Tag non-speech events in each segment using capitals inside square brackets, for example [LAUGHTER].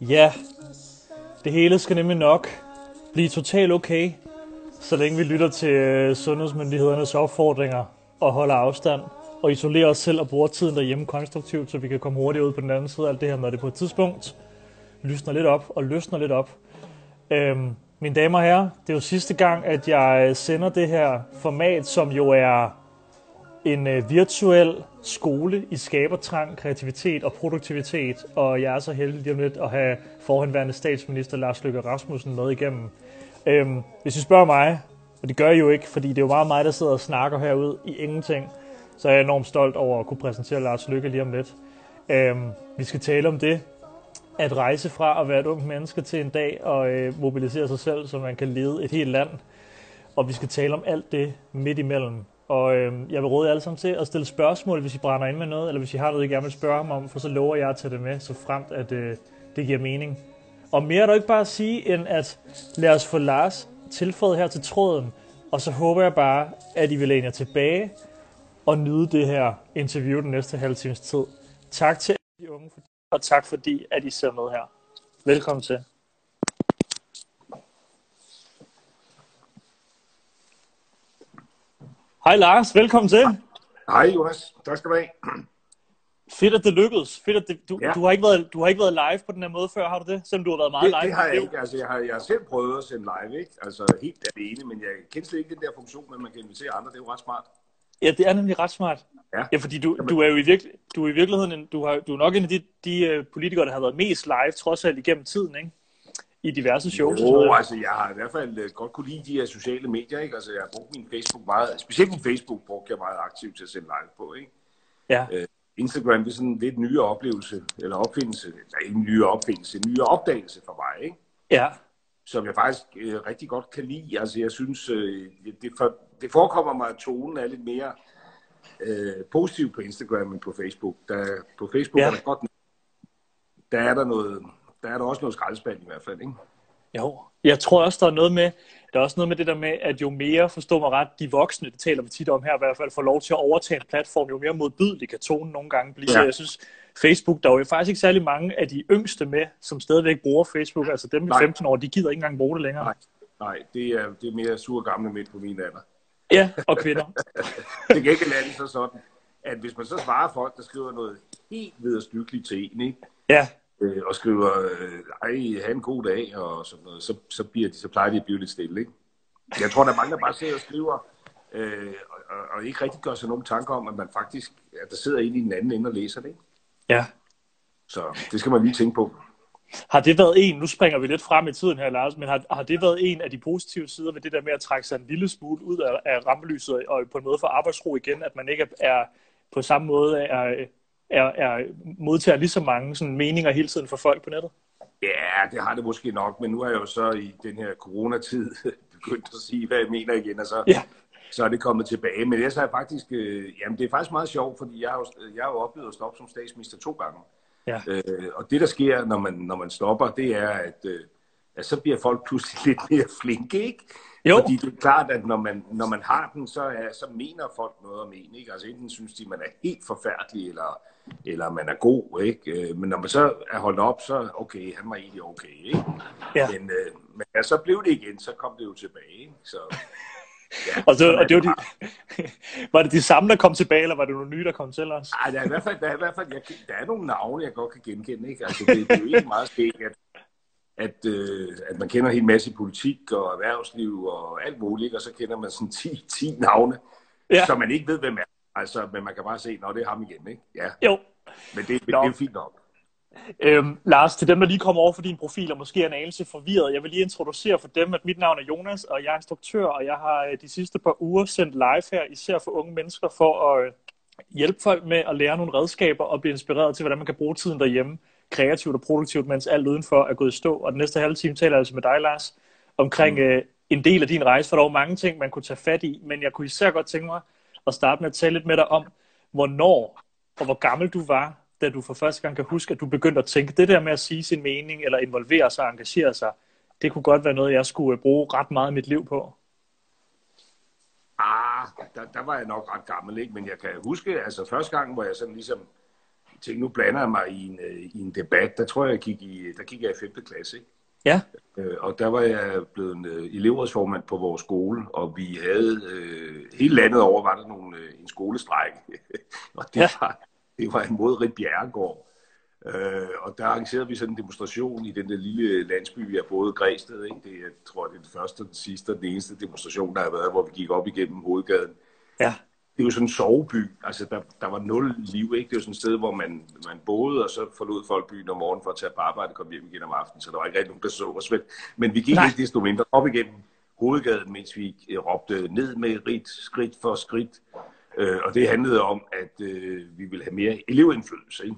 Ja, det hele skal nemlig nok blive totalt okay, så længe vi lytter til øh, sundhedsmyndighedernes opfordringer og holder afstand og isolerer os selv og bruger tiden derhjemme konstruktivt, så vi kan komme hurtigt ud på den anden side af alt det her, når det på et tidspunkt lysner lidt op og løsner lidt op. Øhm, mine damer og herrer, det er jo sidste gang, at jeg sender det her format, som jo er en øh, virtuel skole i skabertrang, kreativitet og produktivitet, og jeg er så heldig lige om lidt at have forhenværende statsminister Lars Løkke Rasmussen med igennem. Øhm, hvis I spørger mig, og det gør I jo ikke, fordi det er jo meget mig, der sidder og snakker herude i ingenting, så er jeg enormt stolt over at kunne præsentere Lars Løkke lige om lidt. Øhm, vi skal tale om det, at rejse fra at være et ung menneske til en dag og øh, mobilisere sig selv, så man kan lede et helt land. Og vi skal tale om alt det midt imellem. Og øh, jeg vil råde jer alle sammen til at stille spørgsmål, hvis I brænder ind med noget, eller hvis I har noget, I gerne vil spørge ham om, for så lover jeg at tage det med, så fremt at øh, det giver mening. Og mere er der ikke bare at sige, end at lad os få Lars tilføjet her til tråden, og så håber jeg bare, at I vil læne jer tilbage og nyde det her interview den næste halve times tid. Tak til alle de unge, og tak fordi, at I ser med her. Velkommen til. Hej Lars, velkommen til. Hej Jonas, tak skal du have. Fedt, at det lykkedes. Fedt, at det, du, ja. du, har ikke været, du har ikke været live på den her måde før, har du det? Selvom du har været meget det, live. Det har jeg ikke. Altså, jeg, har, jeg har selv prøvet at sende live, ikke? Altså helt alene, men jeg kender slet ikke den der funktion, at man kan invitere andre. Det er jo ret smart. Ja, det er nemlig ret smart. Ja, ja fordi du, du er jo i, virke, du er i virkeligheden, en, du, har, du er nok en af de, de uh, politikere, der har været mest live, trods alt igennem tiden, ikke? I diverse shows. Jo, altså jeg har i hvert fald uh, godt kunne lide de her sociale medier, ikke? Altså jeg har brugt min Facebook meget, specielt min Facebook brugte jeg meget aktivt til at sende live på, ikke? Ja. Uh, Instagram det er sådan en lidt nyere oplevelse, eller opfindelse, eller ikke en nyere opfindelse, en nyere opdagelse for mig, ikke? Ja. Som jeg faktisk uh, rigtig godt kan lide. Altså jeg synes, uh, det, for, det forekommer mig, at tonen er lidt mere øh, positiv på Instagram end på Facebook. Der, på Facebook ja. er der godt der er der noget, der er der også noget skraldespand i hvert fald, ikke? Jo, jeg tror også, der er noget med, der er også noget med det der med, at jo mere, forstår mig ret, de voksne, det taler vi tit om her i hvert fald, får lov til at overtage en platform, jo mere modbydelig kan tonen nogle gange blive. Ja. Jeg synes, Facebook, der er jo faktisk ikke særlig mange af de yngste med, som stadigvæk bruger Facebook, altså dem i 15 år, de gider ikke engang bruge det længere. Nej, Nej det, er, det er mere sur gamle midt på min alder. Ja, og kvinder. det kan ikke lade det så sådan, at hvis man så svarer folk, der skriver noget helt vederstykkeligt til en, ikke? Ja. Øh, og skriver, ej, have en god dag, og sådan noget, så, så, bliver de, så plejer de at blive lidt stille, ikke? Jeg tror, der er mange, der bare sidder og skriver, øh, og, og, ikke rigtig gør sig nogen tanker om, at man faktisk, at der sidder en i den anden ende og læser det, ikke? Ja. Så det skal man lige tænke på. Har det været en, nu springer vi lidt frem i tiden her, Lars, men har, har det været en af de positive sider ved det der med at trække sig en lille smule ud af, af rampelyset og på en måde få arbejdsro igen, at man ikke er på samme måde er, er, er modtager lige så mange sådan, meninger hele tiden for folk på nettet? Ja, det har det måske nok, men nu har jeg jo så i den her coronatid [LAUGHS] begyndt at sige, hvad jeg mener igen, og så, ja. så er det kommet tilbage. Men ellers er jeg faktisk, øh, jamen det er faktisk meget sjovt, fordi jeg har jo, jeg har jo oplevet at stoppe som statsminister to gange. Ja. Øh, og det, der sker, når man, når man stopper, det er, at, øh, at så bliver folk pludselig [LAUGHS] lidt mere flinke, ikke? Jo. Fordi det er klart, at når man, når man har den, så, er, så mener folk noget om en, ikke? Altså enten synes de, man er helt forfærdelig, eller, eller man er god, ikke? Men når man så er holdt op, så okay, han var egentlig okay, ikke? Ja. Men, øh, men ja, så blev det igen, så kom det jo tilbage, ikke? Så, Ja, og, så, og det var, de, [LAUGHS] var det de samme, der kom tilbage, eller var det nogle nye, der kom til os? Nej, der er i hvert fald, der er, i hvert fald jeg, der er nogle navne, jeg godt kan genkende. Ikke? Altså, det, det er jo ikke meget skægt, at, at, øh, at man kender en hel masse politik og erhvervsliv og alt muligt, og så kender man sådan 10, 10 navne, ja. som man ikke ved, hvem er. Altså, men man kan bare se, når det er ham igen, ikke? Ja. Jo. Men det, men det er fint nok. Øhm, Lars, til dem, der lige kommer over for din profil og måske er en anelse forvirret, jeg vil lige introducere for dem, at mit navn er Jonas, og jeg er instruktør, og jeg har øh, de sidste par uger sendt live her, især for unge mennesker, for at øh, hjælpe folk med at lære nogle redskaber og blive inspireret til, hvordan man kan bruge tiden derhjemme, kreativt og produktivt, mens alt udenfor er gået i stå. Og den næste halve time taler jeg altså med dig, Lars, omkring mm. øh, en del af din rejse, for der var mange ting, man kunne tage fat i, men jeg kunne især godt tænke mig at starte med at tale lidt med dig om, hvornår og hvor gammel du var, da du for første gang kan huske, at du begyndte at tænke, det der med at sige sin mening, eller involvere sig og engagere sig, det kunne godt være noget, jeg skulle bruge ret meget af mit liv på. Ah, der, der var jeg nok ret gammel, ikke? Men jeg kan huske, altså første gang, hvor jeg sådan ligesom tænk, nu blander jeg mig i en, øh, i en debat. Der tror jeg, jeg gik i, der gik jeg i 5. klasse, ikke? Ja. Øh, og der var jeg blevet en uh, elevrådsformand på vores skole, og vi havde, øh, hele landet over var der nogle, øh, en skolestræk. [LAUGHS] og det, Ja. var, det var imod Rit Bjerregård. Øh, og der arrangerede vi sådan en demonstration i den der lille landsby, jeg boede Græsted. Ikke? Det, jeg tror, det er den første, den sidste og den eneste demonstration, der har været, hvor vi gik op igennem hovedgaden. Ja. Det er jo sådan en soveby. Altså, der, der var nul liv, ikke? Det var sådan et sted, hvor man, man boede, og så forlod folk byen om morgenen for at tage på arbejde og komme hjem igen om aftenen. Så der var ikke rigtig nogen, der så os vel. Men vi gik Nej. ikke desto mindre op igennem hovedgaden, mens vi øh, råbte ned med rit, skridt for skridt. Øh, og det handlede om, at øh, vi ville have mere elevindflydelse, ikke?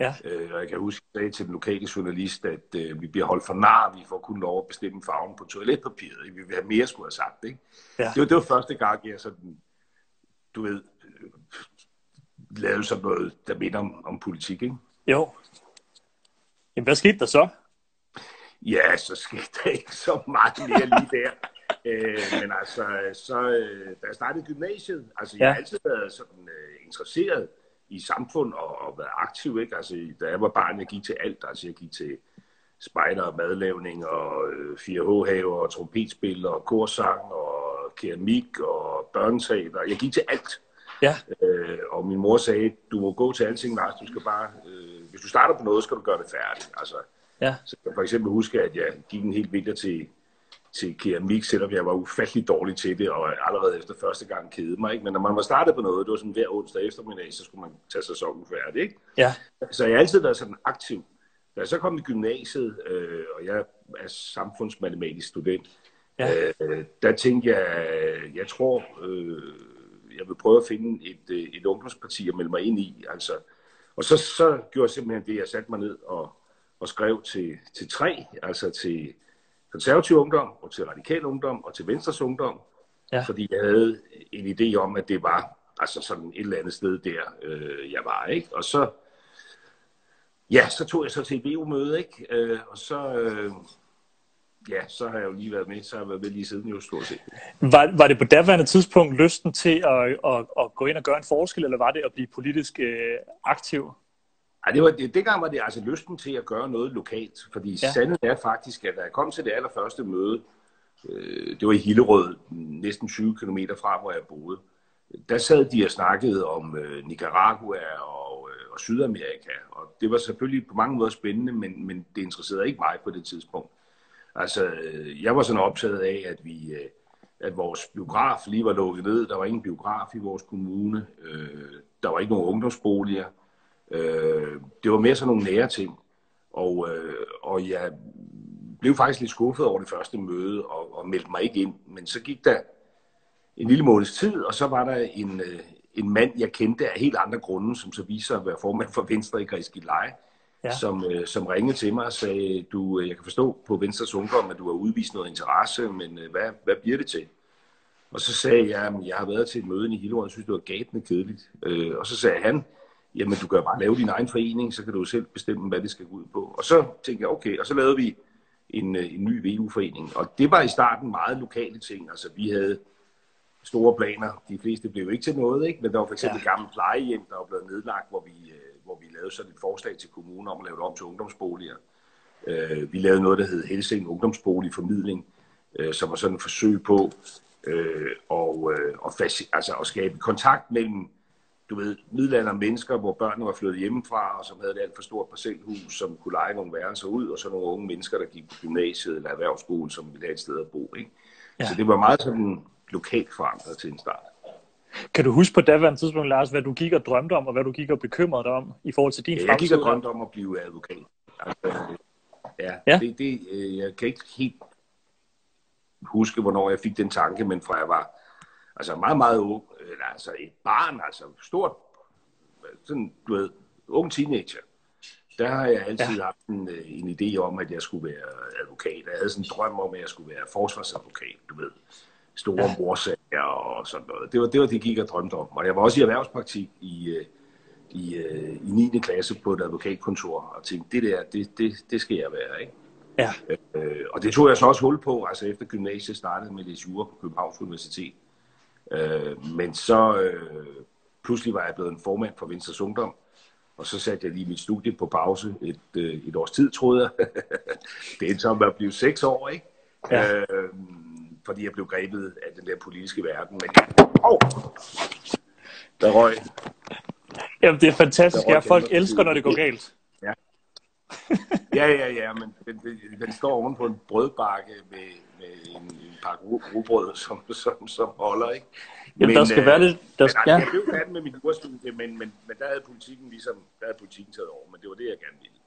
Ja. Øh, og jeg kan huske, at jeg sagde til den lokale journalist, at øh, vi bliver holdt for nar, vi får kun lov at bestemme farven på toiletpapiret. Ikke? Vi vil have mere, skulle have sagt. Ikke? Ja. Det, var, det var første gang, jeg sådan, du ved, øh, lavede sådan noget, der minder om, om politik. Ikke? Jo. Jamen, hvad skete der så? Ja, så skete der ikke så meget mere lige der. [LAUGHS] øh, men altså, så, øh, da jeg startede gymnasiet, altså jeg Ja. har altid været sådan øh, interesseret i samfund og, og været aktiv, ikke? Altså, da jeg var barn, jeg gik til alt. Altså, jeg gik til spejder og madlavning og øh, 4H-haver og trompetspil og korsang og keramik og børneteater. Jeg gik til alt. Ja. Øh, og min mor sagde, du må gå til alting, Lars. Du skal bare, øh, hvis du starter på noget, skal du gøre det færdigt. Altså, Ja. så jeg for eksempel huske, at jeg gik en hel vinter til, til keramik, selvom jeg var ufattelig dårlig til det, og allerede efter første gang kedede mig. Ikke? Men når man var startet på noget, det var sådan hver onsdag eftermiddag, så skulle man tage sæsonen færdig. Ikke? Ja. Så jeg har altid været sådan aktiv. Da jeg så kom i gymnasiet, øh, og jeg er samfundsmatematisk student, Ja. øh, der tænkte jeg, jeg tror, øh, jeg vil prøve at finde et, øh, et ungdomsparti at melde mig ind i. Altså. Og så, så gjorde jeg simpelthen det, jeg satte mig ned og, og skrev til, til tre, altså til konservativ ungdom, og til radikal ungdom, og til venstres ungdom, Ja. fordi jeg havde en idé om, at det var altså sådan et eller andet sted der, øh, jeg var. ikke. Og så, ja, så tog jeg så til et EU-møde, ikke? Øh, og så, øh, ja, så har jeg jo lige været med, så har jeg været med lige siden jo stort set. Var, var det på daværende tidspunkt lysten til at, at, at gå ind og gøre en forskel, eller var det at blive politisk øh, aktiv? Ej, det var, det, dengang var det altså lysten til at gøre noget lokalt, fordi Ja. sandheden er faktisk, at da jeg kom til det allerførste møde, øh, det var i Hillerød, næsten 20 km fra, hvor jeg boede, der sad de og snakkede om øh, Nicaragua og, øh, og Sydamerika, og det var selvfølgelig på mange måder spændende, men, men det interesserede ikke mig på det tidspunkt. Altså, øh, jeg var sådan optaget af, at vi, øh, at vores biograf lige var lukket ned. Der var ingen biograf i vores kommune. Øh, der var ikke nogen ungdomsboliger. Øh, det var mere sådan nogle nære ting. Og, øh, og jeg blev faktisk lidt skuffet over det første møde og, og meldte mig ikke ind. Men så gik der en lille måneds tid, og så var der en, øh, en mand, jeg kendte af helt andre grunde, som så viser sig at være formand for Venstre i Græskilej, Leje ja. som, øh, som ringede til mig og sagde, du, øh, jeg kan forstå på Venstres Ungdom, at du har udvist noget interesse, men øh, hvad, hvad bliver det til? Og så sagde jeg, at jeg har været til et møde i Hillerød, og synes, det var gabende kedeligt. Øh, og så sagde han, jamen du kan jo bare lave din egen forening, så kan du selv bestemme, hvad det skal gå ud på. Og så tænkte jeg, okay, og så lavede vi en, øh, en ny VU-forening. Og det var i starten meget lokale ting. Altså vi havde store planer. De fleste blev ikke til noget, ikke? men der var for eksempel ja. gamle plejehjem, der var blevet nedlagt, hvor vi, hvor vi lavede sådan et forslag til kommunen om at lave det om til ungdomsboliger. Øh, vi lavede noget, der hed Helsing Ungdomsboligformidling, øh, som var sådan et forsøg på øh, og, øh, og altså at skabe kontakt mellem du ved, middelalderen mennesker, hvor børnene var flyttet hjemmefra, og som havde et alt for stort parcelhus, som kunne lege nogle værelser ud, og så nogle unge mennesker, der gik på gymnasiet eller erhvervsskole, som ville have et sted at bo. Ikke? Ja. Ja. Så det var meget sådan lokalt forandret til en start. Kan du huske på daværende tidspunkt, Lars, hvad du gik og drømte om, og hvad du gik og bekymrede dig om i forhold til din Ja, jeg gik og drømte om at blive advokat. Altså, ja, Ja. Det, det, øh, jeg kan ikke helt huske, hvornår jeg fik den tanke, men fra jeg var altså meget, meget ung, eller altså et barn, altså stort, sådan, du ved, ung teenager, der har jeg altid Ja. ja. haft en, øh, en idé om, at jeg skulle være advokat. Jeg havde sådan en drøm om, at jeg skulle være forsvarsadvokat, du ved. Store Ja. morsager og sådan noget. Det var, det var det, jeg gik og drømte om. Og jeg var også i erhvervspraktik i, øh, i, øh, i 9. klasse på et advokatkontor, og tænkte, det der, det, det, det skal jeg være, ikke? Ja, Øh, og det tog jeg så også hul på, altså efter gymnasiet startede med læse jura på Københavns Universitet. Øh, men så øh, pludselig var jeg blevet en formand for Venstres Ungdom, og så satte jeg lige mit studie på pause et, øh, et års tid, troede jeg. [LAUGHS] det endte som at blive seks år, ikke? Ja. Øh, fordi jeg blev grebet af den der politiske verden. Men... Oh! Der røg. Jamen, det er fantastisk. Ja, folk elsker, når det går galt. Ja, ja, ja, ja men den, den står oven på en brødbakke med, med en, en par rugbrød, som, som, som holder, ikke? Jamen, men, der skal øh, være det. Der skal, altså, Jeg blev færdig med min jurastudie, men, men, men der havde politikken ligesom, der havde politikken taget over, men det var det, jeg gerne ville.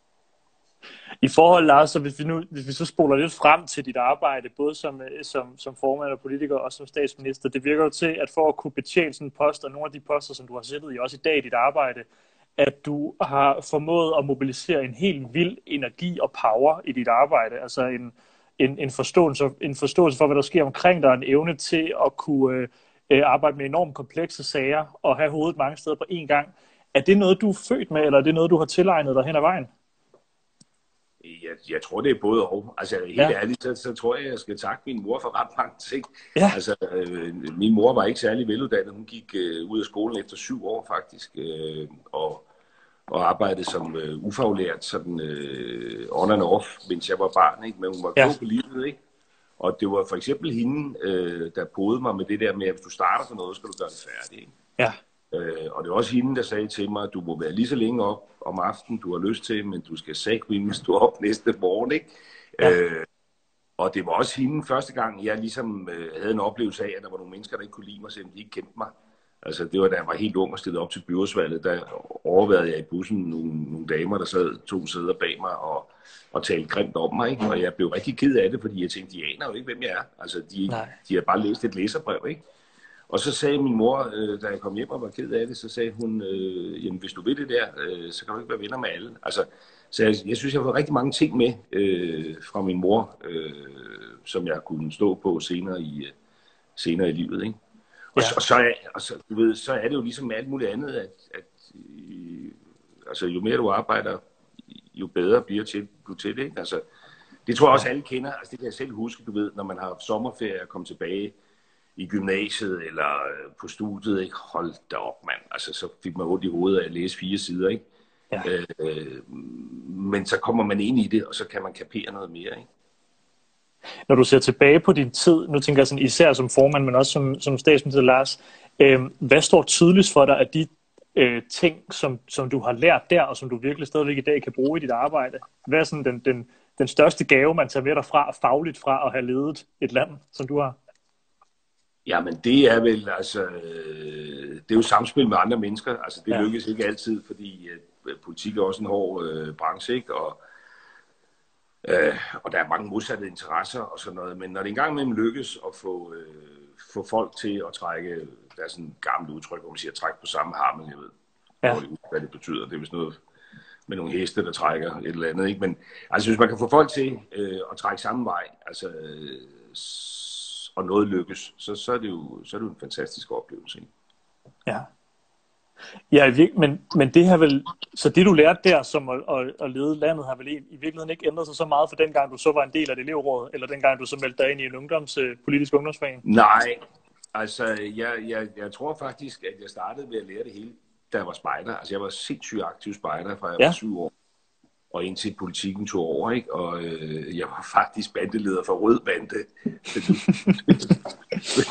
I forhold, Lars, så hvis vi, nu, hvis vi så spoler lidt frem til dit arbejde, både som, øh, som, som formand og politiker og som statsminister, det virker jo til, at for at kunne betjene sådan en post, og nogle af de poster, som du har siddet i også i dag i dit arbejde, at du har formået at mobilisere en helt vild energi og power i dit arbejde. Altså en, en, en, forståelse, en forståelse for, hvad der sker omkring dig, en evne til at kunne øh, øh, arbejde med enormt komplekse sager og have hovedet mange steder på én gang. Er det noget, du er født med, eller er det noget, du har tilegnet dig hen ad vejen? Jeg, jeg tror, det er både og. Altså, helt ja. ærligt, så, så tror jeg, jeg skal takke min mor for ret mange ting. Ja. Altså, øh, min mor var ikke særlig veluddannet. Hun gik øh, ud af skolen efter syv år, faktisk, øh, og, og arbejdede som øh, ufaglært, sådan øh, on and off, mens jeg var barn. Ikke? Men hun var ja. god på livet, ikke? Og det var for eksempel hende, øh, der podede mig med det der med, at hvis du starter for noget, skal du gøre det færdigt. Ikke? Ja. Øh, og det var også hende, der sagde til mig, at du må være lige så længe op om aftenen, du har lyst til, men du skal sagtens stå op næste morgen. Ikke? Ja. Øh, og det var også hende første gang, jeg ligesom øh, havde en oplevelse af, at der var nogle mennesker, der ikke kunne lide mig, selvom de ikke kendte mig. Altså det var da jeg var helt ung og stillede op til byrådsvalget, der overvejede jeg i bussen nogle, nogle damer, der sad to sæder bag mig og, og talte grimt om mig. Ikke? Og jeg blev rigtig ked af det, fordi jeg tænkte, de aner jo ikke, hvem jeg er. Altså de, de har bare læst et læserbrev. Ikke? Og så sagde min mor, øh, da jeg kom hjem og var ked af det, så sagde hun, øh, jamen hvis du vil det der, øh, så kan du ikke være venner med alle. Altså, så jeg, jeg synes, jeg har fået rigtig mange ting med øh, fra min mor, øh, som jeg kunne stå på senere i, senere i livet. Ikke? Og, ja. og, så, er, og så, du ved, så er det jo ligesom med alt muligt andet, at, at øh, altså, jo mere du arbejder, jo bedre bliver til, du til det. Ikke? Altså, det tror jeg også alle kender. Altså, det kan jeg selv huske, du ved, når man har sommerferie og kommer tilbage i gymnasiet eller øh, på studiet, ikke? hold da op, mand. Altså, så fik man ondt i hovedet af at læse fire sider, ikke? Ja. Øh, men så kommer man ind i det, og så kan man kapere noget mere, ikke? Når du ser tilbage på din tid, nu tænker jeg sådan, især som formand, men også som, som statsminister Lars, øh, hvad står tydeligst for dig af de øh, ting, som, som du har lært der, og som du virkelig stadigvæk i dag kan bruge i dit arbejde? Hvad er sådan den, den, den største gave, man tager med dig fra, fagligt fra at have ledet et land, som du har? Jamen, det er vel, altså, øh, det er jo samspil med andre mennesker. Altså, det ja. lykkes ikke altid, fordi at politik er også en hård øh, branche, ikke? Og, øh, og der er mange modsatte interesser og sådan noget. Men når det engang imellem lykkes at få, øh, få folk til at trække, der er sådan et gammelt udtryk, hvor man siger, trække på samme harmen, jeg ved, ja. hvad det betyder. Det er vist noget med nogle heste, der trækker et eller andet. Ikke? Men altså, hvis man kan få folk til øh, at trække samme vej, altså, øh, og noget lykkes, så, så, er det jo, så er det jo en fantastisk oplevelse. Ikke? Ja. Ja, men, men det har vel, så det du lærte der som at, at, at lede landet, har vel i, virkeligheden ikke ændret sig så meget for den gang, du så var en del af det elevråd, eller den gang, du så meldte dig ind i en ungdoms, politisk ungdomsforening? Nej, altså jeg, jeg, jeg tror faktisk, at jeg startede ved at lære det hele, da jeg var spejder. Altså jeg var sindssygt aktiv spejder, fra jeg ja. var syv år og indtil politikken tog over, ikke? Og øh, jeg var faktisk bandeleder for Rød Bande. [LAUGHS]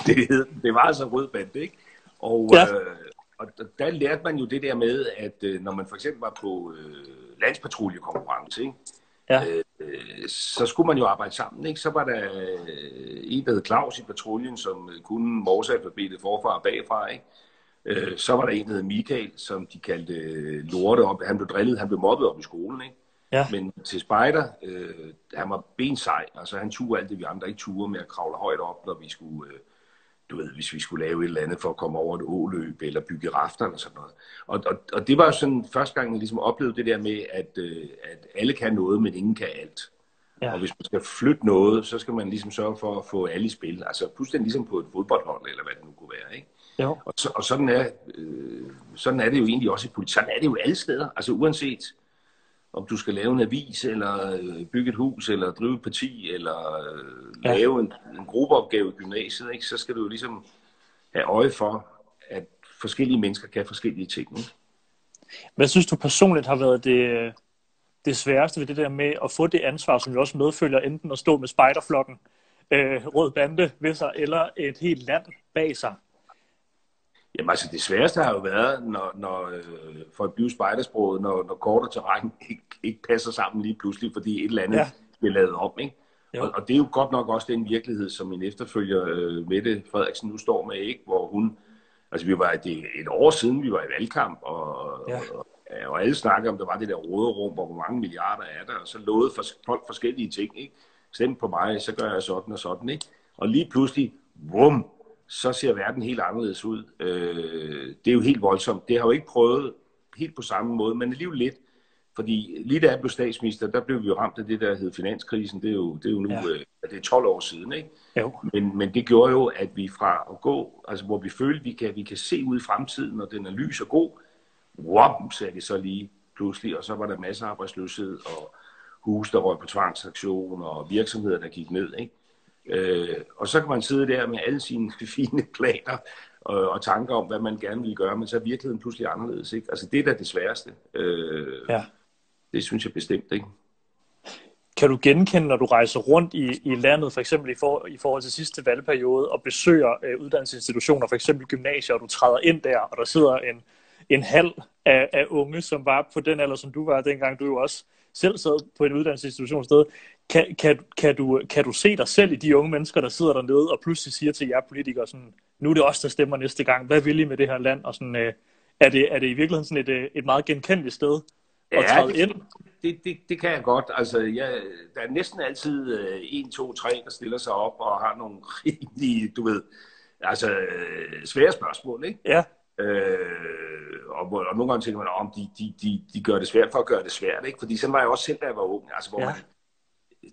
det, hed, det var altså Rød Bande, ikke? Og, ja. øh, og der lærte man jo det der med, at øh, når man for eksempel var på øh, landspatruljekonkurrence, ikke? Ja. Øh, så skulle man jo arbejde sammen, ikke? Så var der øh, en, der hed Claus i patruljen, som kunne morsealfabetet forfra og bagfra, ikke? Øh, så var der en, der hed Michael, som de kaldte øh, lorte op. Han blev drillet, han blev mobbet op i skolen, ikke? Ja. Men til spejder, øh, han var bensej. Altså han turde alt det, vi andre ikke turde med at kravle højt op, når vi skulle, øh, du ved, hvis vi skulle lave et eller andet for at komme over et åløb, eller bygge rafter eller sådan noget. Og, og, og det var sådan første gang, jeg ligesom oplevede det der med, at, øh, at alle kan noget, men ingen kan alt. Ja. Og hvis man skal flytte noget, så skal man ligesom sørge for at få alle i spil. Altså pludselig ligesom på et fodboldhold, eller hvad det nu kunne være. Ikke? Jo. Og, så, og sådan, er, øh, sådan er det jo egentlig også i politik. Sådan er det jo alle steder. Altså uanset om du skal lave en avis, eller øh, bygge et hus, eller drive et parti, eller øh, ja. lave en, en gruppeopgave i gymnasiet, ikke? så skal du jo ligesom have øje for, at forskellige mennesker kan forskellige ting. Ikke? Hvad synes du personligt har været det, det sværeste ved det der med at få det ansvar, som jo også medfølger enten at stå med spejderflokken, øh, rød bande ved sig, eller et helt land bag sig? Jamen altså, det sværeste har jo været, når, når øh, for at blive spejdersproget, når, når kort og terræn ikke, ikke passer sammen lige pludselig, fordi et eller andet ja. bliver lavet om, ikke? Og, og det er jo godt nok også den virkelighed, som min efterfølger øh, Mette Frederiksen nu står med, ikke? Hvor hun, altså vi var det et år siden, vi var i valgkamp, og, ja. og, og alle snakkede om, der var det der råderum, hvor mange milliarder er der, og så lovede for, folk forskellige ting, ikke? Stem på mig, så gør jeg sådan og sådan, ikke? Og lige pludselig, vum, så ser verden helt anderledes ud. Øh, det er jo helt voldsomt. Det har jo ikke prøvet helt på samme måde, men alligevel lidt. Fordi lige da jeg blev statsminister, der blev vi jo ramt af det, der hed finanskrisen. Det er jo, det er jo nu ja. øh, det er 12 år siden. Ikke? Jo. Men, men det gjorde jo, at vi fra at gå, altså hvor vi følte, at vi kan, vi kan se ud i fremtiden, og den er lys og god, wow, sagde det så lige pludselig, og så var der masser af arbejdsløshed, og hus, der røg på tvangsaktion, og virksomheder, der gik ned. Ikke? Øh, og så kan man sidde der med alle sine [LAUGHS] fine planer og, og tanker om, hvad man gerne vil gøre, men så er virkeligheden pludselig anderledes. Ikke? Altså det er da det sværeste. Øh, ja. Det synes jeg bestemt ikke. Kan du genkende, når du rejser rundt i, i landet, for eksempel i, for, i forhold til sidste valgperiode, og besøger øh, uddannelsesinstitutioner, for eksempel gymnasier, og du træder ind der, og der sidder en, en halv af, af unge, som var på den alder, som du var dengang, du jo også selv sad på en uddannelsesinstitution sted. Kan, kan, kan, du, kan du se dig selv i de unge mennesker, der sidder dernede, og pludselig siger til jer politikere, sådan, nu er det os, der stemmer næste gang, hvad vil I med det her land? Og sådan, øh, er, det, er det i virkeligheden sådan et, øh, et meget genkendeligt sted at ja, træde det, ind? Det, det, det kan jeg godt. Altså, jeg, der er næsten altid øh, 1, 2, 3, der stiller sig op og har nogle [LAUGHS] rigtig, du ved, altså øh, svære spørgsmål, ikke? Ja. Øh, og, og nogle gange tænker man, om de, de, de, de gør det svært for at gøre det svært, ikke? Fordi sådan var jeg også selv, da jeg var ung. Altså, hvor ja. man,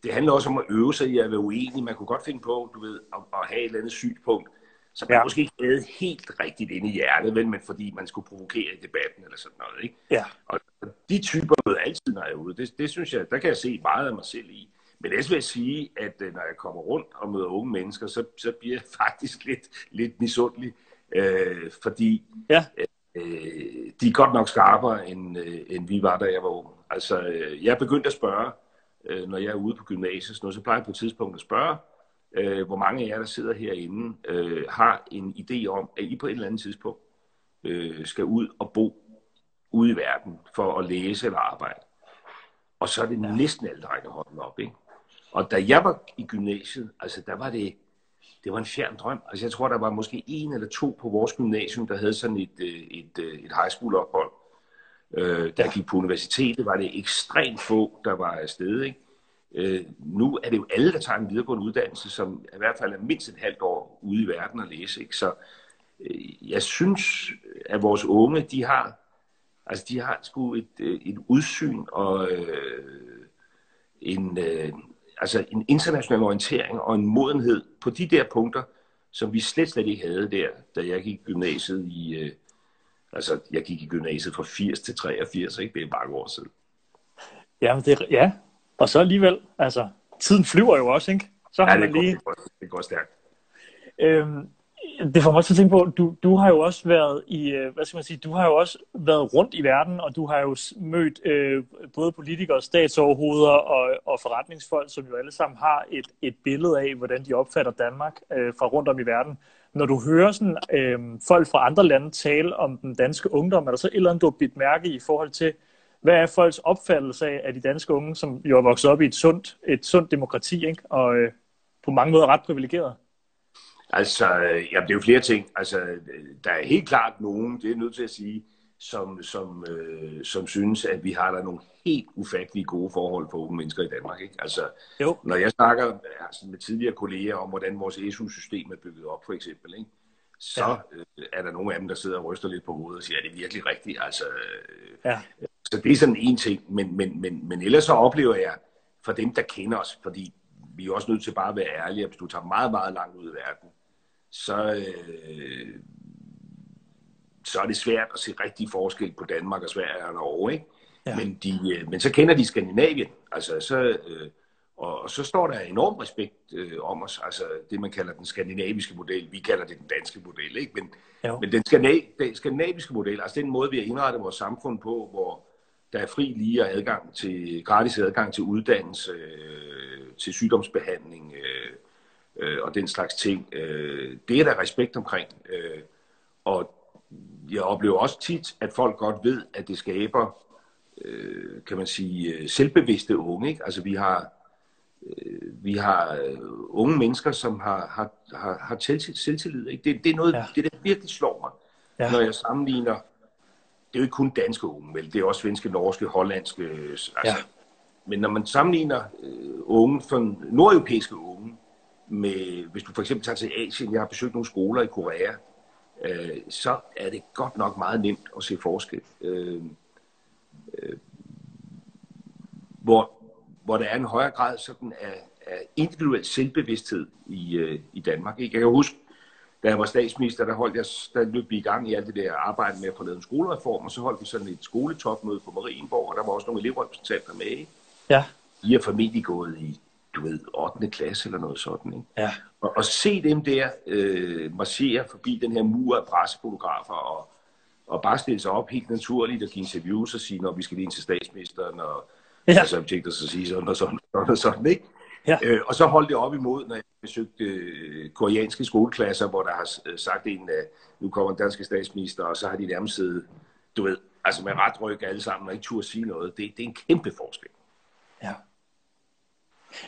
det handler også om at øve sig i at være uenig. Man kunne godt finde på, du ved, at, at have et eller andet synspunkt, som man ja. måske ikke havde helt rigtigt inde i hjertet, vel, men fordi man skulle provokere i debatten eller sådan noget. Ikke? Ja. Og de typer møder altid, når jeg er ude. Det, det synes jeg, der kan jeg se meget af mig selv i. Men ellers vil jeg sige, at øh, når jeg kommer rundt og møder unge mennesker, så, så bliver jeg [LAUGHS] faktisk lidt, lidt misundelig, øh, fordi ja. øh, de er godt nok skarpere, end, øh, end vi var, da jeg var ung. Altså, øh, jeg er begyndt at spørge, øh, når jeg er ude på gymnasiet, så, så plejer jeg på et tidspunkt at spørge, øh, hvor mange af jer, der sidder herinde, øh, har en idé om, at I på et eller andet tidspunkt øh, skal ud og bo ude i verden for at læse eller arbejde. Og så er det næsten alle, der rækker hånden op. Ikke? Og da jeg var i gymnasiet, altså der var det, det var en fjern drøm. Altså jeg tror, der var måske en eller to på vores gymnasium, der havde sådan et, øh, et, øh, et, high school ophold. Øh, der gik på universitetet, var det ekstremt få, der var afsted. Ikke? Øh, nu er det jo alle, der tager en videregående uddannelse, som i hvert fald er mindst et halvt år ude i verden at læse. Ikke? Så øh, jeg synes, at vores unge, de har, altså de har sgu et, øh, et udsyn og øh, en, øh, altså en international orientering og en modenhed på de der punkter, som vi slet slet ikke havde der, da jeg gik i gymnasiet i, øh, altså jeg gik i gymnasiet fra 80 til 83, ikke? det er mange år siden. Jamen det, ja, og så alligevel, altså, tiden flyver jo også, ikke? Så har ja, man lige... det, går, det går stærkt. Øhm, det får mig til at tænke på, du, du har jo også været i, øh, hvad skal man sige, du har jo også været rundt i verden, og du har jo mødt øh, både politikere, statsoverhoveder og, og forretningsfolk, som jo alle sammen har et, et billede af, hvordan de opfatter Danmark øh, fra rundt om i verden. Når du hører sådan, øh, folk fra andre lande tale om den danske ungdom, er der så et eller andet, du har bidt mærke i forhold til, hvad er folks opfattelse af, af de danske unge, som jo er vokset op i et sundt, et sundt demokrati, ikke? og øh, på mange måder ret privilegeret? Altså, ja, det er jo flere ting. Altså, der er helt klart nogen, det er nødt til at sige, som, som, øh, som synes, at vi har der nogle helt ufattelige gode forhold for unge mennesker i Danmark. Ikke? Altså, jo. Når jeg snakker altså, med tidligere kolleger om, hvordan vores SU-system er bygget op, for eksempel, ikke? så ja. øh, er der nogle af dem, der sidder og ryster lidt på hovedet og siger, at det er virkelig rigtigt. Altså, øh, ja. Så det er sådan en ting, men, men, men, men ellers så oplever jeg, for dem, der kender os, fordi vi er også nødt til bare at være ærlige, at hvis du tager meget, meget langt ud i verden, så, øh, så er det svært at se rigtig forskel på Danmark og Sverige og Norge, ikke? Ja. Men, de, øh, men så kender de Skandinavien, altså så, øh, og så står der enorm respekt øh, om os, altså det, man kalder den skandinaviske model. Vi kalder det den danske model, ikke? Men, men den, skandinav- den skandinaviske model, altså den måde, vi har indrettet vores samfund på, hvor der er fri lige og adgang til, gratis adgang til uddannelse, øh, til sygdomsbehandling øh, øh, og den slags ting. Øh, det er der respekt omkring. Øh, og jeg oplever også tit, at folk godt ved, at det skaber, øh, kan man sige, øh, selvbevidste unge. Ikke? Altså vi har, øh, vi har øh, unge mennesker, som har, har, har, har selvtillid. Ikke? Det, det er noget, ja. det der virkelig slår mig, ja. når jeg sammenligner det er jo ikke kun danske unge, vel? Det er også svenske, norske, hollandske. Altså, ja. Men når man sammenligner øh, unge fra nordeuropæiske unge med, hvis du for eksempel tager til Asien, jeg har besøgt nogle skoler i Korea, øh, så er det godt nok meget nemt at se forskel. Øh, øh, hvor, hvor der er en højere grad sådan af, af individuel selvbevidsthed i, øh, i Danmark. Ikke? Jeg kan huske, da jeg var statsminister, der, holdt jeg, der løb vi i gang i alt det der arbejde med at få lavet en skolereform, og så holdt vi sådan et skoletopmøde på Marienborg, og der var også nogle elevrepræsentanter med. Ja. De har formentlig gået i, du ved, 8. klasse eller noget sådan. Ikke? Ja. Og, og se dem der øh, marchere forbi den her mur af pressefotografer, og, og bare stille sig op helt naturligt og give interviews og sige, når vi skal lige ind til statsministeren, og ja. så har vi tænkt os at sige sådan og sådan, og sådan, sådan ikke? Ja. Øh, og så holdt det op imod, når jeg besøgte øh, koreanske skoleklasser, hvor der har øh, sagt en, at nu kommer den danske statsminister, og så har de nærmest siddet, du ved, altså med ret ryg alle sammen, og ikke turde sige noget. Det, det er en kæmpe forskel. Ja.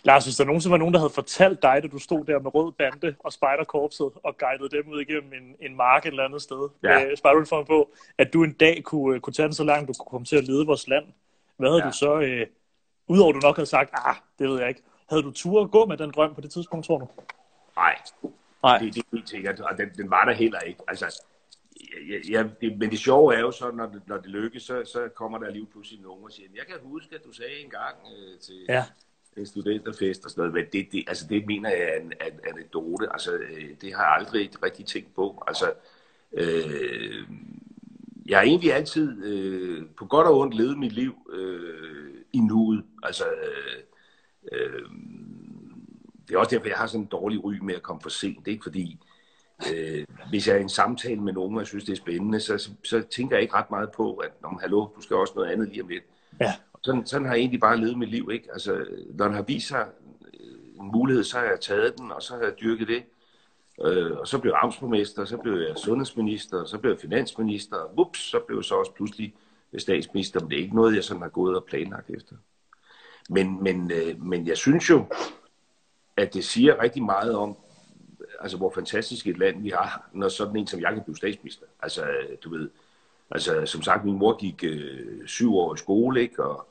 Lars, hvis der nogensinde var nogen, der havde fortalt dig, da du stod der med rød bande og spejderkorpset og guidede dem ud igennem en, en mark et eller andet sted, ja. med spejderuniform på, at du en dag kunne, kunne tage den så langt, du kunne komme til at lede vores land, hvad havde ja. du så, øh, udover du nok havde sagt, ah, det ved jeg ikke, havde du tur at gå med den drøm på det tidspunkt, tror du? Nej, Nej. Det, det er helt sikkert, og den, den var der heller ikke. Altså, ja, ja, det, men det sjove er jo så, når det, når det lykkes, så, så kommer der lige pludselig nogen og siger, jeg kan huske, at du sagde engang øh, til ja en studenterfest og sådan noget, men det, det, altså, det mener jeg er en, en anekdote. Altså, øh, det har jeg aldrig rigtig tænkt på. Altså, øh, jeg har egentlig altid øh, på godt og ondt levet mit liv øh, i nuet. Altså, øh, Øh, det er også derfor, jeg har sådan en dårlig ry med at komme for sent. Ikke? Fordi øh, hvis jeg er i en samtale med nogen, og jeg synes, det er spændende, så, så, så tænker jeg ikke ret meget på, at om hallo, du skal også noget andet lige om lidt. Ja. Sådan, sådan har jeg egentlig bare levet mit liv. Ikke? Altså, når den har vist sig øh, en mulighed, så har jeg taget den, og så har jeg dyrket det. Øh, og så blev jeg amtsborgmester, så blev jeg sundhedsminister, så blev jeg finansminister, og ups, så blev jeg så også pludselig statsminister, men det er ikke noget, jeg sådan har gået og planlagt efter. Men, men, øh, men jeg synes jo, at det siger rigtig meget om, altså hvor fantastisk et land vi har, når sådan en som jeg kan blive statsminister. Altså, øh, du ved, altså som sagt, min mor gik øh, syv år i skole, ikke? og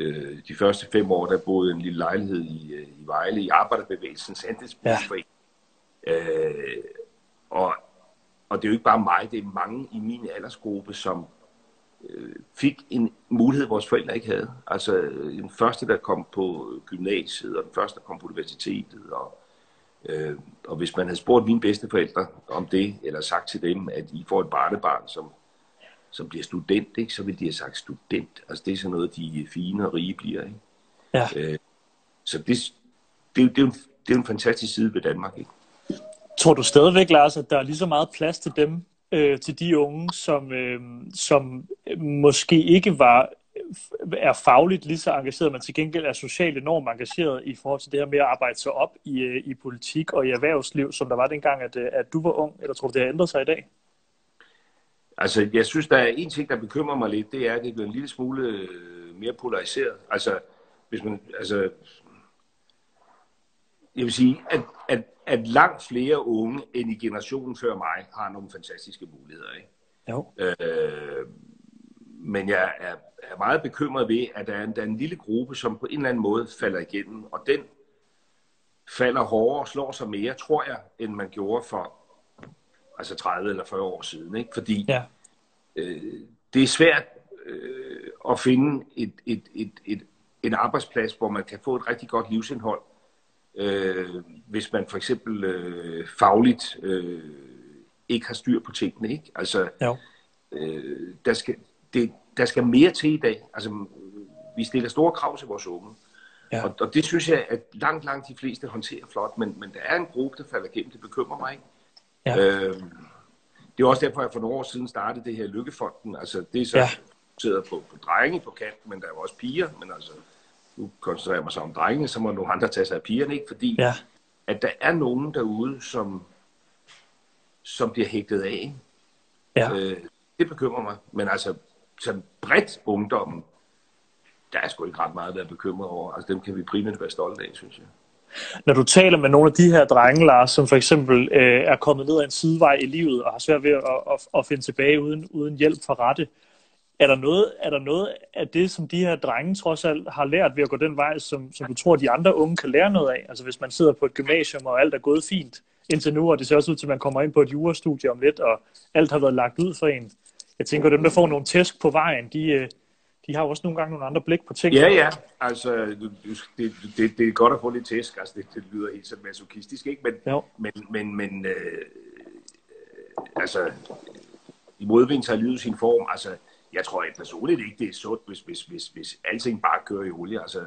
øh, de første fem år, der boede en lille lejlighed i, øh, i Vejle, i Arbejderbevægelsens andelsboligforening. Ja. Øh, og, og det er jo ikke bare mig, det er mange i min aldersgruppe, som øh, fik en mulighed, vores forældre ikke havde. Altså den første, der kom på gymnasiet, og den første, der kom på universitetet. Og, øh, og hvis man havde spurgt mine bedsteforældre om det, eller sagt til dem, at I får et barnebarn, som, som bliver student, ikke, så ville de have sagt student. Altså det er sådan noget, de fine og rige bliver. Ikke? Ja. Øh, så det, det, det, er jo, det er jo en fantastisk side ved Danmark. Ikke? Tror du stadigvæk, Lars, at der er lige så meget plads til dem, øh, til de unge, som, øh, som måske ikke var er fagligt lige så engageret, men til gengæld er socialt enormt engageret i forhold til det her med at arbejde sig op i, øh, i politik og i erhvervsliv, som der var dengang, at, øh, at du var ung, eller tror du, det har ændret sig i dag? Altså, jeg synes, der er en ting, der bekymrer mig lidt, det er, at det bliver en lille smule øh, mere polariseret. Altså, hvis man, altså, jeg vil sige, at, at at langt flere unge end i generationen før mig har nogle fantastiske muligheder. Ikke? Jo. Øh, men jeg er, er meget bekymret ved, at der er, en, der er en lille gruppe, som på en eller anden måde falder igennem, og den falder hårdere og slår sig mere, tror jeg, end man gjorde for altså 30 eller 40 år siden. Ikke? Fordi ja. øh, det er svært øh, at finde et, et, et, et, en arbejdsplads, hvor man kan få et rigtig godt livsindhold, øh, hvis man for eksempel øh, fagligt øh, ikke har styr på tingene. Ikke? Altså, jo. øh, der, skal, det, der skal mere til i dag. Altså, vi stiller store krav til vores unge. Ja. Og, og det synes jeg, at langt, langt de fleste håndterer flot, men, men der er en gruppe, der falder igennem. Det bekymrer mig ikke. Ja. Øhm, det er også derfor, jeg for nogle år siden startede det her Lykkefonden. Altså, det er så ja. sidder på, på drenge på kanten, men der er jo også piger. Men altså, nu koncentrerer jeg mig så om drengene, så må nogle andre tage sig af pigerne, ikke? Fordi ja. at der er nogen derude, som, som bliver hægtet af. Ja. Øh, det bekymrer mig. Men altså, så bredt ungdommen, der er sgu ikke ret meget at være bekymret over. Altså, dem kan vi primært være stolte af, synes jeg. Når du taler med nogle af de her drenge, Lars, som for eksempel øh, er kommet ned ad en sidevej i livet og har svært ved at, at, at finde tilbage uden, uden hjælp fra rette, er der, noget, er der noget af det, som de her drenge trods alt har lært ved at gå den vej, som, som du tror, de andre unge kan lære noget af? Altså hvis man sidder på et gymnasium, og alt er gået fint indtil nu, og det ser også ud til, at man kommer ind på et jurastudie om lidt, og alt har været lagt ud for en. Jeg tænker, at dem, der får nogle tæsk på vejen, de, øh, de har jo også nogle gange nogle andre blik på ting. Ja, ja. Altså, det, det, det er godt at få lidt tæsk. Altså, det, det lyder helt så masochistisk, ikke? Men, jo. men, men, men øh, altså, i modvind tager livet sin form. Altså, jeg tror jeg personligt ikke, det er sundt, hvis, hvis, hvis, hvis alting bare kører i olie. Altså,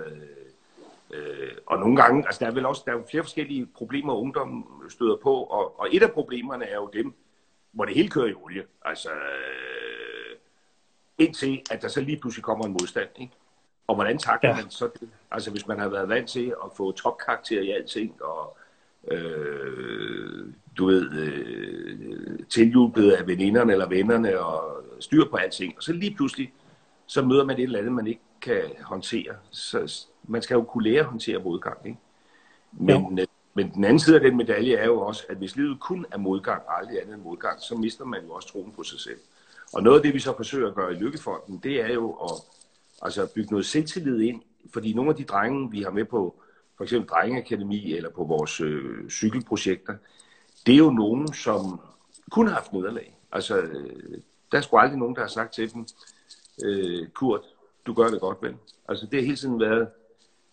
øh, og nogle gange, altså der er vel også der er flere forskellige problemer, ungdommen støder på, og, og et af problemerne er jo dem, hvor det hele kører i olie. Altså, øh, indtil at der så lige pludselig kommer en modstand, ikke? Og hvordan takler ja. man så det? Altså hvis man har været vant til at få topkarakter i alting, og øh, du ved, øh, tilhjulpet af veninderne eller vennerne, og styr på alting, og så lige pludselig, så møder man et eller andet, man ikke kan håndtere. Så man skal jo kunne lære at håndtere modgang, ikke? Men, ja. Øh, men den anden side af den medalje er jo også, at hvis livet kun er modgang, og aldrig andet end modgang, så mister man jo også troen på sig selv. Og noget af det, vi så forsøger at gøre i Lykkefonden, det er jo at altså, bygge noget selvtillid ind, fordi nogle af de drenge, vi har med på for eksempel Drengeakademi eller på vores øh, cykelprojekter, det er jo nogen, som kun har haft nederlag. Altså, øh, der er sgu aldrig nogen, der har sagt til dem, øh, Kurt, du gør det godt, vel? Altså, det har hele tiden været,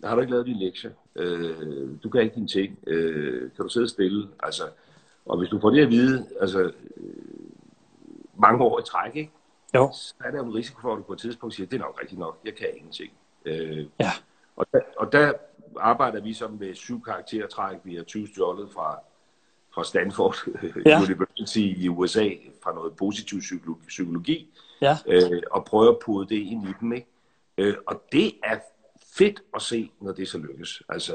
har du ikke lavet din lektie? Øh, du kan ikke dine ting. Øh, kan du sidde stille? Altså, og hvis du får det at vide, altså, øh, mange år i træk, ikke? Jo. så er der en risiko for, at du på et tidspunkt siger, det er nok rigtigt nok, jeg kan ingenting. Øh, ja. og, der, og der arbejder vi så med syv karaktertræk, vi har 20 stjålet fra, fra Stanford [LAUGHS] ja. University i USA, fra noget positiv psykologi, psykologi ja. øh, og prøver at pude det ind i dem. Ikke? Øh, og det er fedt at se, når det så lykkes. Altså,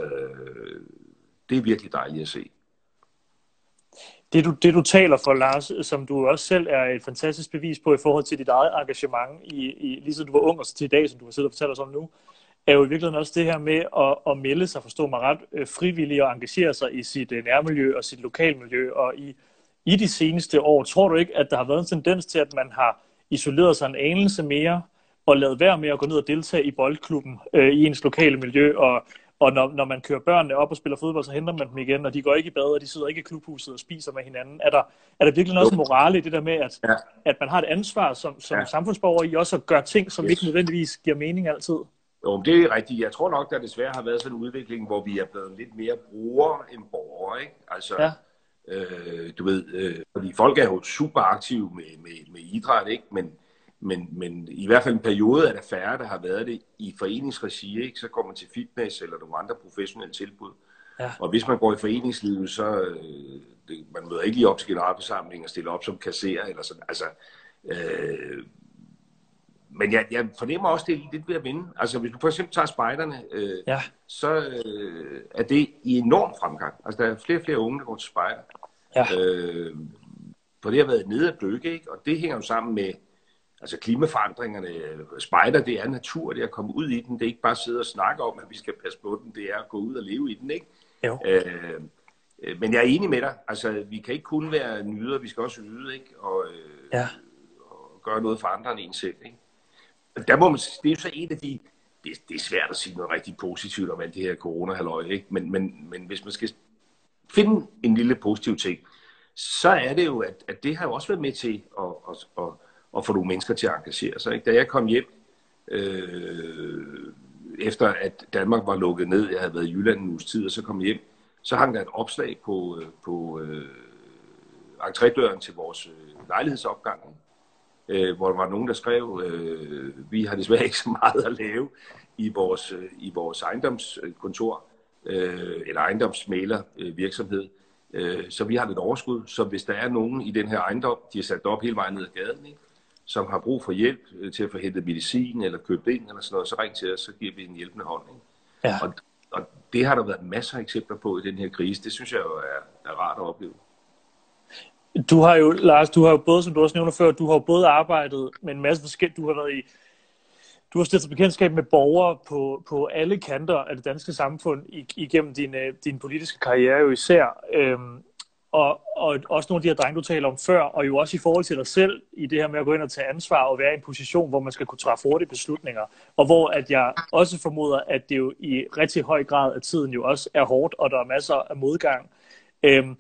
det er virkelig dejligt at se. Det du, det du taler for, Lars, som du også selv er et fantastisk bevis på i forhold til dit eget engagement, i, i, lige så du var ung og så til i dag, som du har siddet og fortalt os om nu, er jo i virkeligheden også det her med at, at melde sig, forstå mig ret, øh, frivilligt og engagere sig i sit øh, nærmiljø og sit lokalmiljø. Og i, i de seneste år, tror du ikke, at der har været en tendens til, at man har isoleret sig en anelse mere og lavet være med at gå ned og deltage i boldklubben øh, i ens lokale miljø, og, og når, når man kører børnene op og spiller fodbold, så henter man dem igen, og de går ikke i bad, og de sidder ikke i klubhuset og spiser med hinanden. Er der, er der virkelig også morale i det der med, at, ja. at man har et ansvar som, som ja. samfundsborger i også at gøre ting, som yes. ikke nødvendigvis giver mening altid? Jo, det er rigtigt. Jeg tror nok, der desværre har været sådan en udvikling, hvor vi er blevet lidt mere brugere end borgere. Ikke? Altså, ja. øh, du ved, øh, fordi folk er jo super aktive med, med, med idræt, ikke? Men, men, men i hvert fald en periode er der færre, der har været det i foreningsregi, ikke? så går man til fitness eller nogle andre professionelle tilbud. Ja. Og hvis man går i foreningslivet, så øh, det, man møder ikke lige op til generalforsamling og stiller op som kasserer eller sådan. Altså, øh, men jeg, jeg fornemmer også, det er lidt ved at vinde. Altså, hvis du for eksempel tager spejderne, øh, ja. så øh, er det i enorm fremgang. Altså, der er flere og flere unge, der går til spejder. Ja. Øh, for det har været nede at dykke, ikke? Og det hænger jo sammen med altså klimaforandringerne. Spejder, det er natur, det er at komme ud i den. Det er ikke bare at sidde og snakke om, at vi skal passe på den. Det er at gå ud og leve i den, ikke? Jo. Øh, øh men jeg er enig med dig. Altså, vi kan ikke kun være nyder, vi skal også yde, ikke? Og, øh, ja. og gøre noget for andre end en selv, ikke? der må man, det er jo så en af de, det, det er svært at sige noget rigtig positivt om alt det her corona ikke? Men, men, men hvis man skal finde en lille positiv ting, så er det jo, at, at det har jo også været med til at, at, at, at få nogle mennesker til at engagere sig. Ikke? Da jeg kom hjem, øh, efter at Danmark var lukket ned, jeg havde været i Jylland en uges tid, og så kom jeg hjem, så hang der et opslag på, øh, på øh, entrédøren til vores øh, lejlighedsopgang, øh, hvor der var nogen, der skrev, øh, vi har desværre ikke så meget at lave i vores, øh, i vores ejendomskontor, øh, eller ejendomsmaler øh, virksomhed. Øh, så vi har lidt overskud. Så hvis der er nogen i den her ejendom, de er sat op hele vejen ned ad gaden, ikke? Som har brug for hjælp øh, til at få hentet medicin eller købt ind eller sådan noget, så ring til os, så giver vi en hjælpende hånd. Ikke? Ja. Og, og det har der været masser af eksempler på i den her krise. Det synes jeg jo er, er rart at opleve. Du har jo, Lars, du har jo både, som du også nævner før, du har jo både arbejdet med en masse forskellige, du har været i, du har stillet bekendtskab med borgere på, på alle kanter af det danske samfund igennem din, øh, din politiske karriere jo især. Øhm, og, og også nogle af de her drenge, du taler om før, og jo også i forhold til dig selv, i det her med at gå ind og tage ansvar og være i en position, hvor man skal kunne træffe hurtige beslutninger, og hvor at jeg også formoder, at det jo i rigtig høj grad af tiden jo også er hårdt, og der er masser af modgang. Øhm,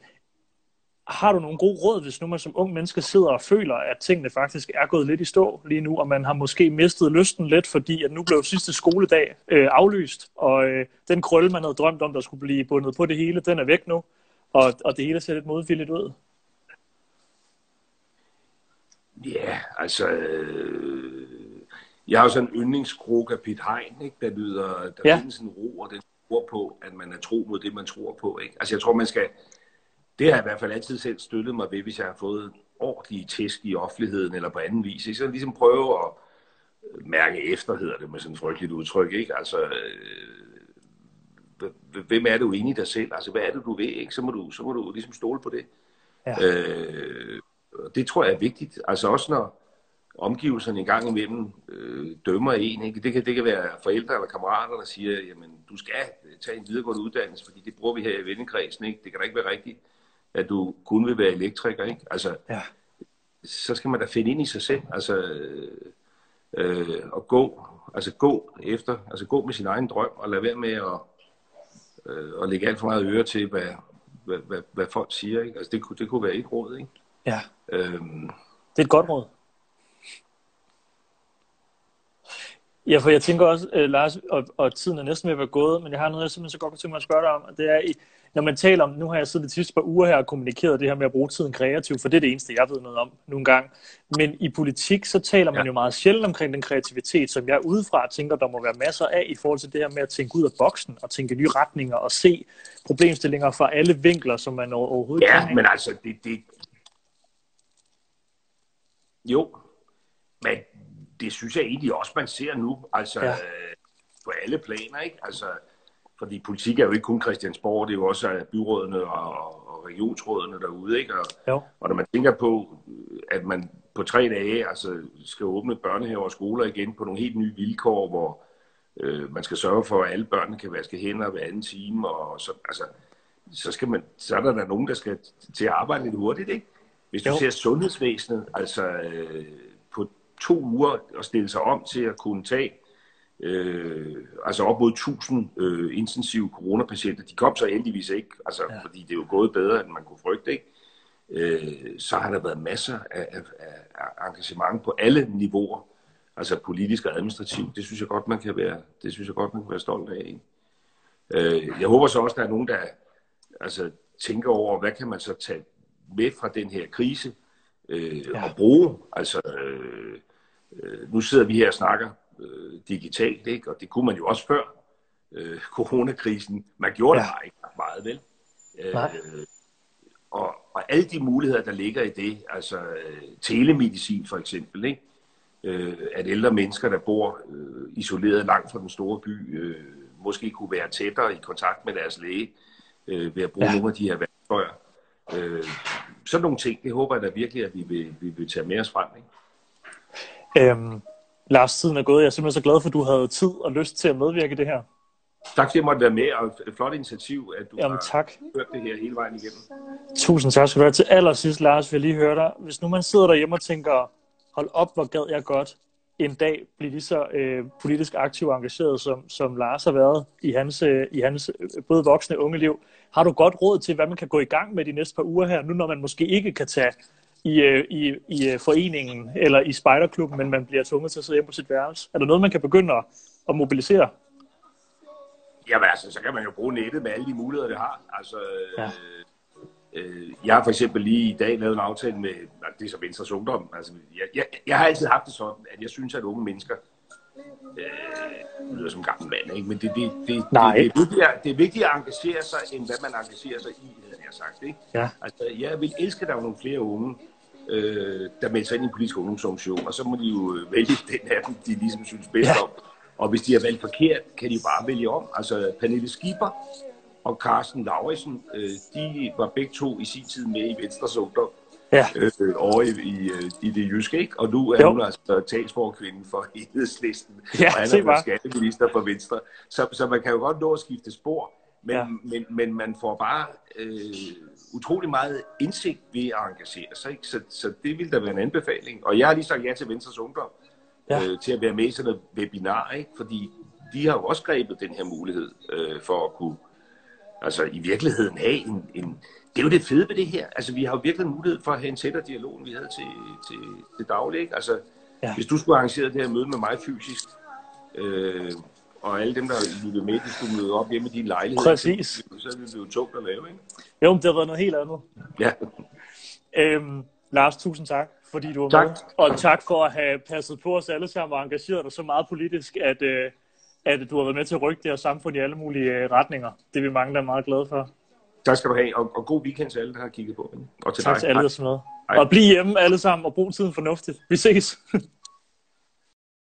har du nogle gode råd, hvis nu man som ung menneske sidder og føler, at tingene faktisk er gået lidt i stå lige nu, og man har måske mistet lysten lidt, fordi at nu blev sidste skoledag øh, aflyst, og øh, den krølle, man havde drømt om, der skulle blive bundet på det hele, den er væk nu, og, og det hele ser lidt modvilligt ud? Ja, altså... Øh, jeg har jo sådan en yndlingskrog af Pete Hein, ikke? der lyder, der ja. findes en ro, og den tror på, at man er tro mod det, man tror på. Ikke? Altså jeg tror, man skal det har jeg i hvert fald altid selv støttet mig ved, hvis jeg har fået ordentlige tæsk i offentligheden eller på anden vis. Så ligesom prøve at mærke efter, hedder det med sådan et frygteligt udtryk. Ikke? Altså, øh, hvem er du inde i dig selv? Altså, hvad er det, du ved? Ikke? Så, må du, så må du ligesom stole på det. Ja. Øh, det tror jeg er vigtigt. Altså også når omgivelserne en gang imellem øh, dømmer en. Ikke? Det, kan, det kan være forældre eller kammerater, der siger, jamen du skal tage en videregående uddannelse, fordi det bruger vi her i vennekredsen. Ikke? Det kan da ikke være rigtigt at du kun vil være elektriker, ikke? Altså, ja. så skal man da finde ind i sig selv, altså, øh, og gå, altså gå efter, altså gå med sin egen drøm, og lade være med at, øh, at lægge alt for meget øre til, hvad, hvad, hvad, hvad folk siger, ikke? Altså, det, kunne, det kunne være et råd, ikke? Ja. Øhm, det er et godt råd. Ja, for jeg tænker også, uh, Lars, og, og tiden er næsten ved at være gået, men jeg har noget, jeg simpelthen så godt kunne tænke mig at spørge dig om, og det er, i, når man taler om, nu har jeg siddet de sidste par uger her og kommunikeret det her med at bruge tiden kreativt, for det er det eneste, jeg ved noget om nogle gange. Men i politik, så taler man ja. jo meget sjældent omkring den kreativitet, som jeg udefra tænker, der må være masser af i forhold til det her med at tænke ud af boksen og tænke nye retninger og se problemstillinger fra alle vinkler, som man overhovedet ja, kan. Ja, men altså, det, det... Jo, men det synes jeg egentlig også, man ser nu. Altså, ja. på alle planer, ikke? Altså, fordi politik er jo ikke kun Christiansborg, det er jo også byrådene og, og regionsrådene derude, ikke? Og, jo. og når man tænker på, at man på tre dage altså, skal åbne børnehaver og skoler igen på nogle helt nye vilkår, hvor øh, man skal sørge for, at alle børnene kan vaske hænder hver anden time, og så, altså, så, skal man, så er der da nogen, der skal til at arbejde lidt hurtigt, ikke? Hvis du jo. ser sundhedsvæsenet, altså øh, på to uger at stille sig om til at kunne tage øh, altså op mod 1000 øh, intensive coronapatienter. De kom så heldigvis ikke, altså, ja. fordi det er jo gået bedre, end man kunne frygte. Ikke? Øh, så har der været masser af, af, af engagement på alle niveauer, altså politisk og administrativt. Det synes jeg godt, man kan være, det synes jeg godt, man kan være stolt af. Ikke? Øh, jeg håber så også, der er nogen, der altså, tænker over, hvad kan man så tage med fra den her krise øh, ja. og bruge. Altså, øh, øh, nu sidder vi her og snakker øh, digitalt, ikke? og det kunne man jo også før øh, [LAUGHS] coronakrisen. Man gjorde ja. det bare ikke meget, vel? Øh, og, og alle de muligheder, der ligger i det, altså øh, telemedicin for eksempel, ikke? Øh, at ældre mennesker, der bor øh, isoleret langt fra den store by, øh, måske kunne være tættere i kontakt med deres læge øh, ved at bruge ja. nogle af de her værktøjer. Øh, sådan nogle ting, det håber jeg da virkelig, at vi vil, vi vil tage med os frem. Ikke? Øhm, Lars, tiden er gået. Jeg er simpelthen så glad for, at du havde tid og lyst til at medvirke i det her. Tak fordi jeg måtte være med, og et flot initiativ, at du Jamen, har tak. hørt det her hele vejen igennem. Tusind tak skal du have. Til allersidst, Lars, vil jeg lige høre dig. Hvis nu man sidder derhjemme og tænker, hold op, hvor gad jeg godt en dag blive lige så øh, politisk aktiv og engageret, som, som Lars har været i hans, øh, i hans øh, både voksne og unge liv. Har du godt råd til, hvad man kan gå i gang med de næste par uger her, nu når man måske ikke kan tage i, øh, i, i øh, foreningen eller i spejderklubben, men man bliver tvunget til at sidde hjemme på sit værelse? Er der noget, man kan begynde at, at mobilisere? Jamen altså, så kan man jo bruge nettet med alle de muligheder, det har. Altså, ja. øh, jeg har for eksempel lige i dag lavet en aftale med, det er så Venstres Ungdom. Altså, jeg, jeg, jeg har altid haft det sådan, at jeg synes, at unge mennesker øh, det lyder som gammel mand, ikke? men det, det, det, Nej. det, det, er det er vigtigt at engagere sig, end hvad man engagerer sig i, havde jeg sagt. Ikke? Ja. Altså, jeg vil elske, at der var nogle flere unge, øh, der melder sig ind i en politisk ungdomsorganisation, og så må de jo øh, vælge den af dem, de ligesom synes bedst Ja. om. Og hvis de har valgt forkert, kan de bare vælge om. Altså, Pernille Skipper og Carsten Lauritsen, øh, de var begge to i sin tid med i Venstres Ungdom Ja, øh, over i, i, øh, i det jyske, ikke? Og nu er Jo. hun altså talsforkvinde for [LAUGHS] enhedslisten, Ja, og han er skatteminister for Venstre. Så, så man kan jo godt nå at skifte spor, men, Ja. men, men man får bare øh, utrolig meget indsigt ved at engagere sig, ikke? Så, så det vil da være en anbefaling. Og jeg har lige sagt ja til Venstres Ungdom, Ja. øh, til at være med i sådan et webinar, ikke? Fordi de har jo også grebet den her mulighed øh, for at kunne altså i virkeligheden have en, en... Det er jo det fede ved det her. Altså, vi har jo virkelig mulighed for at have en tættere dialog, end vi havde til, til, til daglig. Ikke? Altså, ja. hvis du skulle arrangere det her møde med mig fysisk, øh, og alle dem, der lyttede med, de skulle møde op hjemme i din lejlighed. Præcis. Så, ville det jo tungt at lave, ikke? jo, men det har været noget helt andet. Ja. Øhm, Lars, tusind tak, fordi du var Tak. med. Og tak for at have passet på os alle sammen og engageret dig så meget politisk, at, øh, at du har været med til at rykke det her samfund i alle mulige øh, retninger. Det er vi mange, der er meget glade for. Tak skal du have, og, og god weekend til alle, der har kigget på. Og til Tak dig. til alle, der er med. Og bliv hjemme alle sammen og brug tiden fornuftigt. Vi ses. [LAUGHS]